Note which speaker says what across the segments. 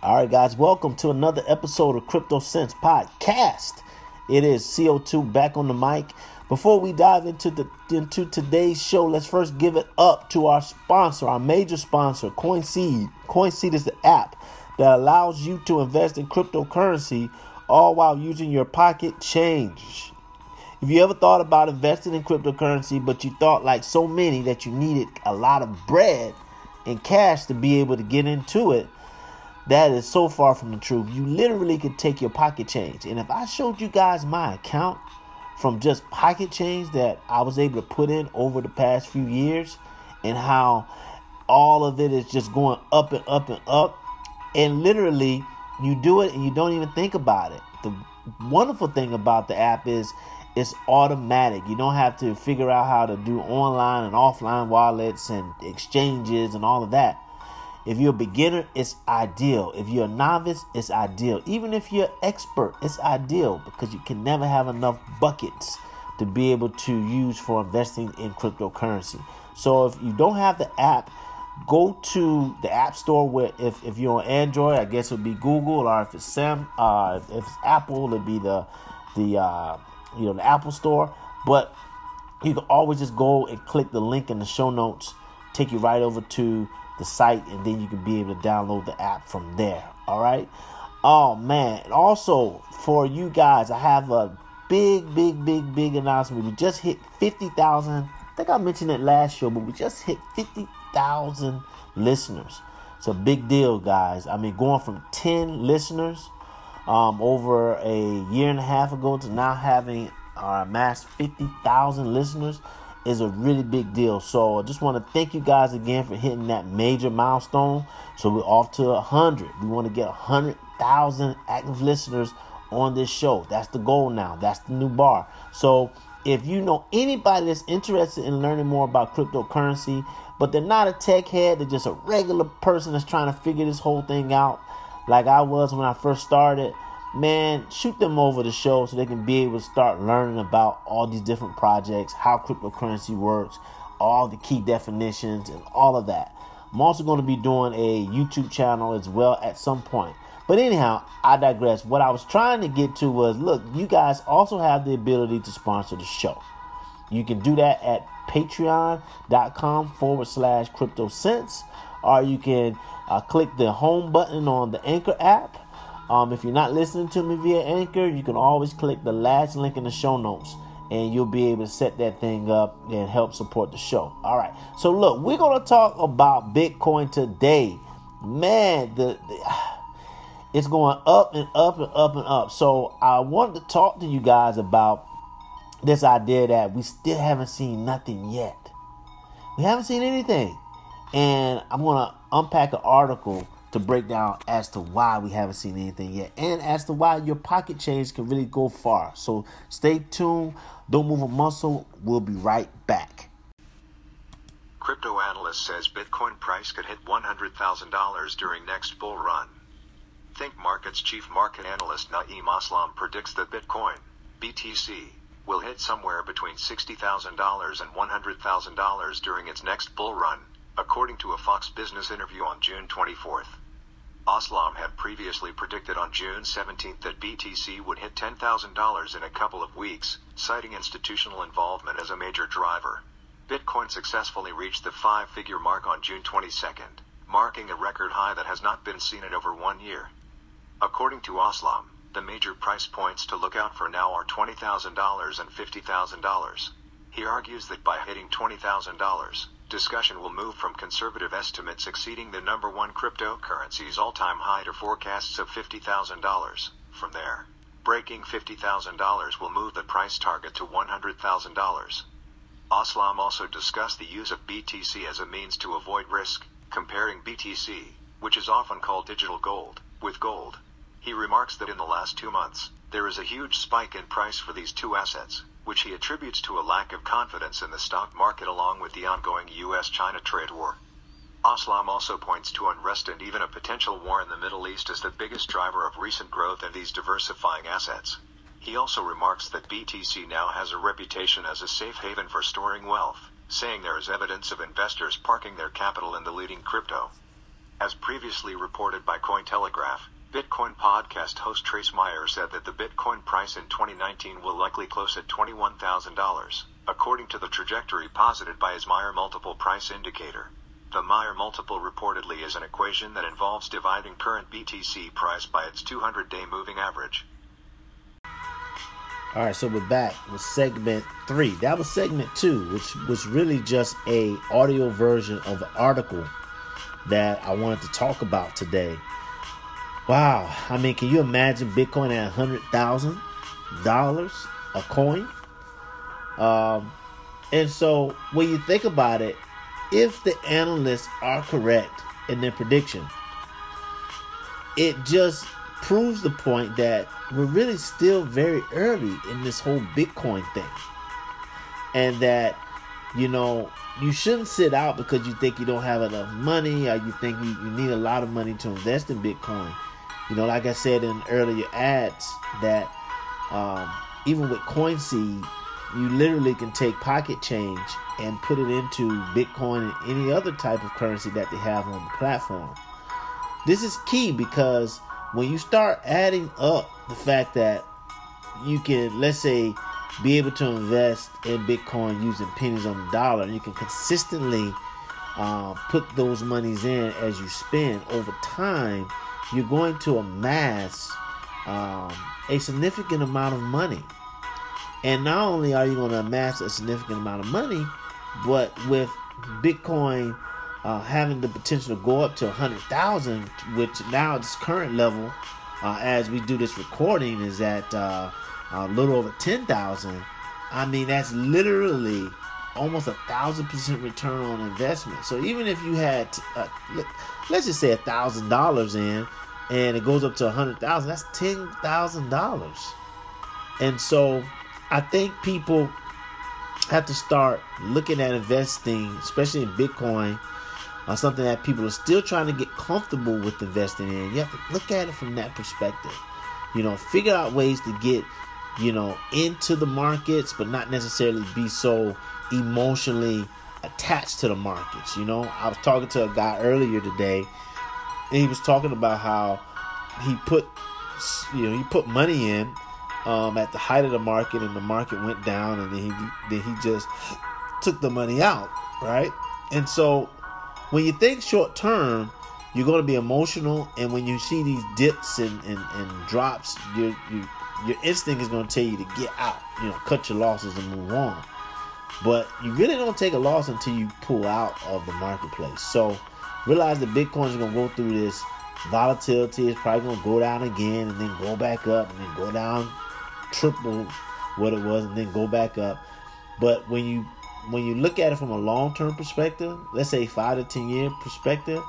Speaker 1: All right, guys, welcome to another episode of Crypto Sense Podcast. It is CO2 back on the mic. Before we dive into the into today's show, let's first give it up to our sponsor, our major sponsor, CoinSeed. CoinSeed is the app that allows you to invest in cryptocurrency all while using your pocket change. If you ever thought about investing in cryptocurrency, but you thought like so many that you needed a lot of bread and cash to be able to get into it, that is so far from the truth. You literally could take your pocket change. And if I showed you guys my account from just pocket change that I was able to put in over the past few years and how all of it is just going up and up and up, and literally you do it and you don't even think about it. The wonderful thing about the app is it's automatic. You don't have to figure out how to do online and offline wallets and exchanges and all of that. If you're a beginner, it's ideal. If you're a novice, it's ideal. Even if you're expert, it's ideal because you can never have enough buckets to be able to use for investing in cryptocurrency. So if you don't have the app, go to the app store where if, if you're on Android, I guess it would be Google, or if it's Sam, uh, if it's Apple, it'd be the the uh, you know the Apple Store. But you can always just go and click the link in the show notes, take you right over to the site, and then you can be able to download the app from there. All right. Oh man! Also for you guys, I have a big, big, big, big announcement. We just hit fifty thousand. I think I mentioned it last show, but we just hit fifty thousand listeners. It's a big deal, guys. I mean, going from ten listeners um, over a year and a half ago to now having our amassed fifty thousand listeners is a really big deal. So I just want to thank you guys again for hitting that major milestone. So we're off to a hundred. We want to get a hundred thousand active listeners on this show. That's the goal now. That's the new bar. So if you know anybody that's interested in learning more about cryptocurrency, but they're not a tech head, they're just a regular person that's trying to figure this whole thing out, like I was when I first started man, shoot them over the show so they can be able to start learning about all these different projects, how cryptocurrency works, all the key definitions, and all of that. I'm also going to be doing a YouTube channel as well at some point. But anyhow, I digress. What I was trying to get to was look, you guys also have the ability to sponsor the show. You can do that at patreon.com forward slash crypto sense, or you can uh, click the home button on the Anchor app um, if you're not listening to me via Anchor, you can always click the last link in the show notes and you'll be able to set that thing up and help support the show. All right. So look, we're going to talk about Bitcoin today. Man, the, the it's going up and up and up and up. So I wanted to talk to you guys about this idea that we still haven't seen nothing yet. We haven't seen anything. And I'm going to unpack an article to break down as to why we haven't seen anything yet and as to why your pocket change can really go far. So stay tuned. Don't move a muscle. We'll be right back.
Speaker 2: Crypto analyst says Bitcoin price could hit $100,000 during next bull run. Think Markets chief market analyst Naeem Aslam predicts that Bitcoin, BTC, will hit somewhere between $60,000 and $100,000 during its next bull run, according to a Fox Business interview on June 24. Aslam had previously predicted on June 17 that BTC would hit $10,000 in a couple of weeks, citing institutional involvement as a major driver. Bitcoin successfully reached the five figure mark on June 22, marking a record high that has not been seen in over one year. According to Aslam, the major price points to look out for now are $20,000 and $50,000. He argues that by hitting $20,000, discussion will move from conservative estimates exceeding the number one cryptocurrency's all-time high to forecasts of $50,000. From there, breaking $50,000 will move the price target to $100,000. Aslam also discussed the use of BTC as a means to avoid risk, comparing BTC, which is often called digital gold, with gold. He remarks that in the last two months, there is a huge spike in price for these two assets, which he attributes to a lack of confidence in the stock market along with the ongoing US China trade war. Aslam also points to unrest and even a potential war in the Middle East as the biggest driver of recent growth in these diversifying assets. He also remarks that BTC now has a reputation as a safe haven for storing wealth, saying there is evidence of investors parking their capital in the leading crypto. As previously reported by Cointelegraph, Bitcoin podcast host Trace Mayer said that the Bitcoin price in 2019 will likely close at $21,000, according to the trajectory posited by his Mayer multiple price indicator. The Mayer multiple reportedly is an equation that involves dividing current BTC price by its 200 day moving average.
Speaker 1: All right, so we're back with segment three. That was segment two, which was really just a audio version of an article that I wanted to talk about today. Wow, I mean, can you imagine Bitcoin at hundred thousand dollars a coin? Um, and so when you think about it, if the analysts are correct in their prediction, it just proves the point that we're really still very early in this whole Bitcoin thing. And that, you know, you shouldn't sit out because you think you don't have enough money or you think you, you need a lot of money to invest in Bitcoin. You know, like I said in earlier ads, that um, even with CoinSeed, you literally can take pocket change and put it into Bitcoin and any other type of currency that they have on the platform. This is key because when you start adding up the fact that you can, let's say, be able to invest in Bitcoin using pennies on the dollar, and you can consistently uh, put those monies in as you spend over time, you're going to amass um, a significant amount of money. And not only are you going to amass a significant amount of money, but with Bitcoin uh, having the potential to go up to 100,000, which now its current level, uh, as we do this recording, is at uh, a little over 10,000. I mean, that's literally almost a thousand percent return on investment. So even if you had, uh, let's just say a thousand dollars in, and it goes up to a hundred thousand, that's ten thousand dollars. And so, I think people have to start looking at investing, especially in Bitcoin, or something that people are still trying to get comfortable with investing in. You have to look at it from that perspective. You know, figure out ways to get, you know, into the markets, but not necessarily be so emotionally attached to the markets. You know, I was talking to a guy earlier today, and he was talking about how he put, you know, he put money in um, at the height of the market, and the market went down, and then he then he just took the money out, right? And so when you think short term, you're going to be emotional, and when you see these dips and, and, and drops, your you, your instinct is going to tell you to get out, you know, cut your losses and move on. But you really don't take a loss until you pull out of the marketplace. So realize that Bitcoin is going to go through this volatility. It's probably going to go down again and then go back up and then go down triple what it was and then go back up. But when you when you look at it from a long term perspective, let's say five to ten year perspective,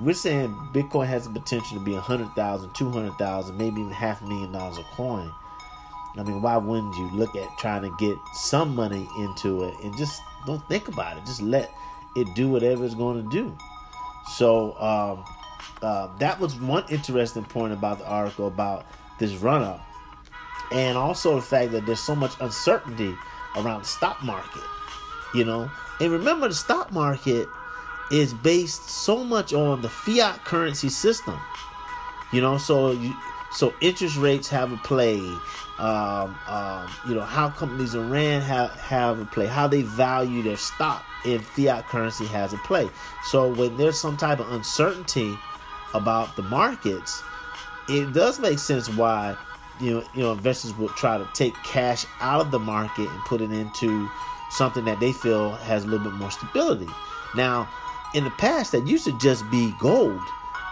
Speaker 1: we're saying Bitcoin has the potential to be 100,000, 200,000, maybe even half a million dollars a coin. I mean, why wouldn't you look at trying to get some money into it and just don't think about it? Just let it do whatever it's going to do. So um, uh, that was one interesting point about the article about this run up, and also the fact that there's so much uncertainty around the stock market. You know, and remember the stock market is based so much on the fiat currency system. You know, so you so interest rates have a play. Um, um, you know how companies are ran have have a play. How they value their stock in fiat currency has a play. So when there's some type of uncertainty about the markets, it does make sense why you know you know investors would try to take cash out of the market and put it into something that they feel has a little bit more stability. Now, in the past, that used to just be gold,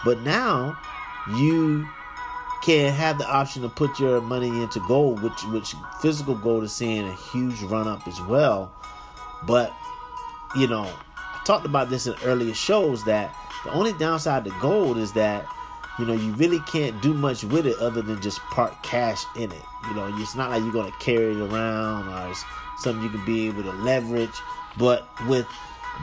Speaker 1: but now you can have the option to put your money into gold, which which physical gold is seeing a huge run up as well. But you know, I talked about this in earlier shows that the only downside to gold is that you know you really can't do much with it other than just park cash in it. You know, it's not like you're gonna carry it around or it's something you can be able to leverage. But with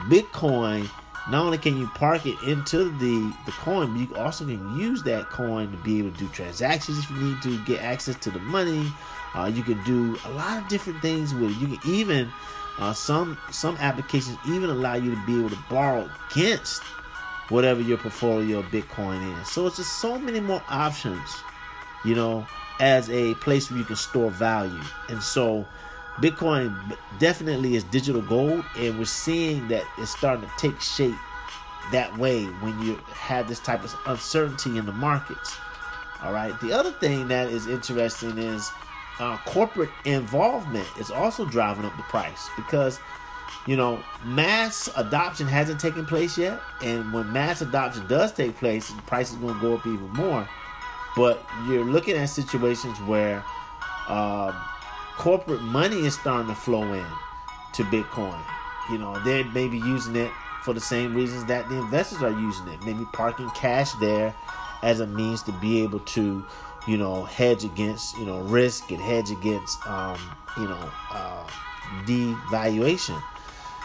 Speaker 1: Bitcoin, not only can you park it into the, the coin, but you also can use that coin to be able to do transactions if you need to get access to the money. Uh, you can do a lot of different things with it. You can even uh, some some applications even allow you to be able to borrow against whatever your portfolio of Bitcoin is. So it's just so many more options, you know, as a place where you can store value. And so Bitcoin definitely is digital gold, and we're seeing that it's starting to take shape that way when you have this type of uncertainty in the markets. All right. The other thing that is interesting is uh, corporate involvement is also driving up the price because you know mass adoption hasn't taken place yet, and when mass adoption does take place, the price is going to go up even more. But you're looking at situations where um, corporate money is starting to flow in to Bitcoin. You know, they may be using it for the same reasons that the investors are using it. Maybe parking cash there as a means to be able to, you know, hedge against, you know, risk and hedge against, um, you know, uh, devaluation.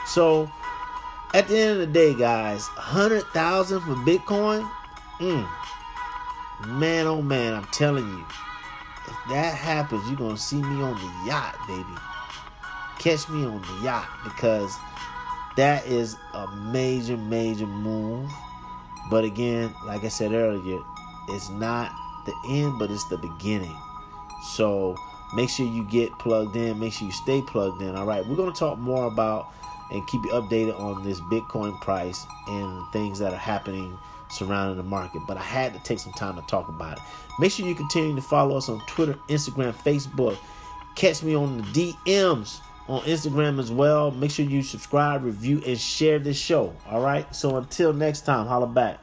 Speaker 1: So, at the end of the day, guys, hundred thousand for Bitcoin, mm, man, oh man, I'm telling you, if that happens, you're gonna see me on the yacht, baby. Catch me on the yacht because that is a major, major move. But again, like I said earlier, it's not the end, but it's the beginning. So make sure you get plugged in. Make sure you stay plugged in. All right, we're to talk more about and keep you updated on this Bitcoin price and things that are happening surrounding the market. But I had to take some time to talk about it. Make sure you continue to follow us on Twitter, Instagram, Facebook. Catch me on the DMs on Instagram as well. Make sure you subscribe, review, and share this show. All right. So until next time, holla back.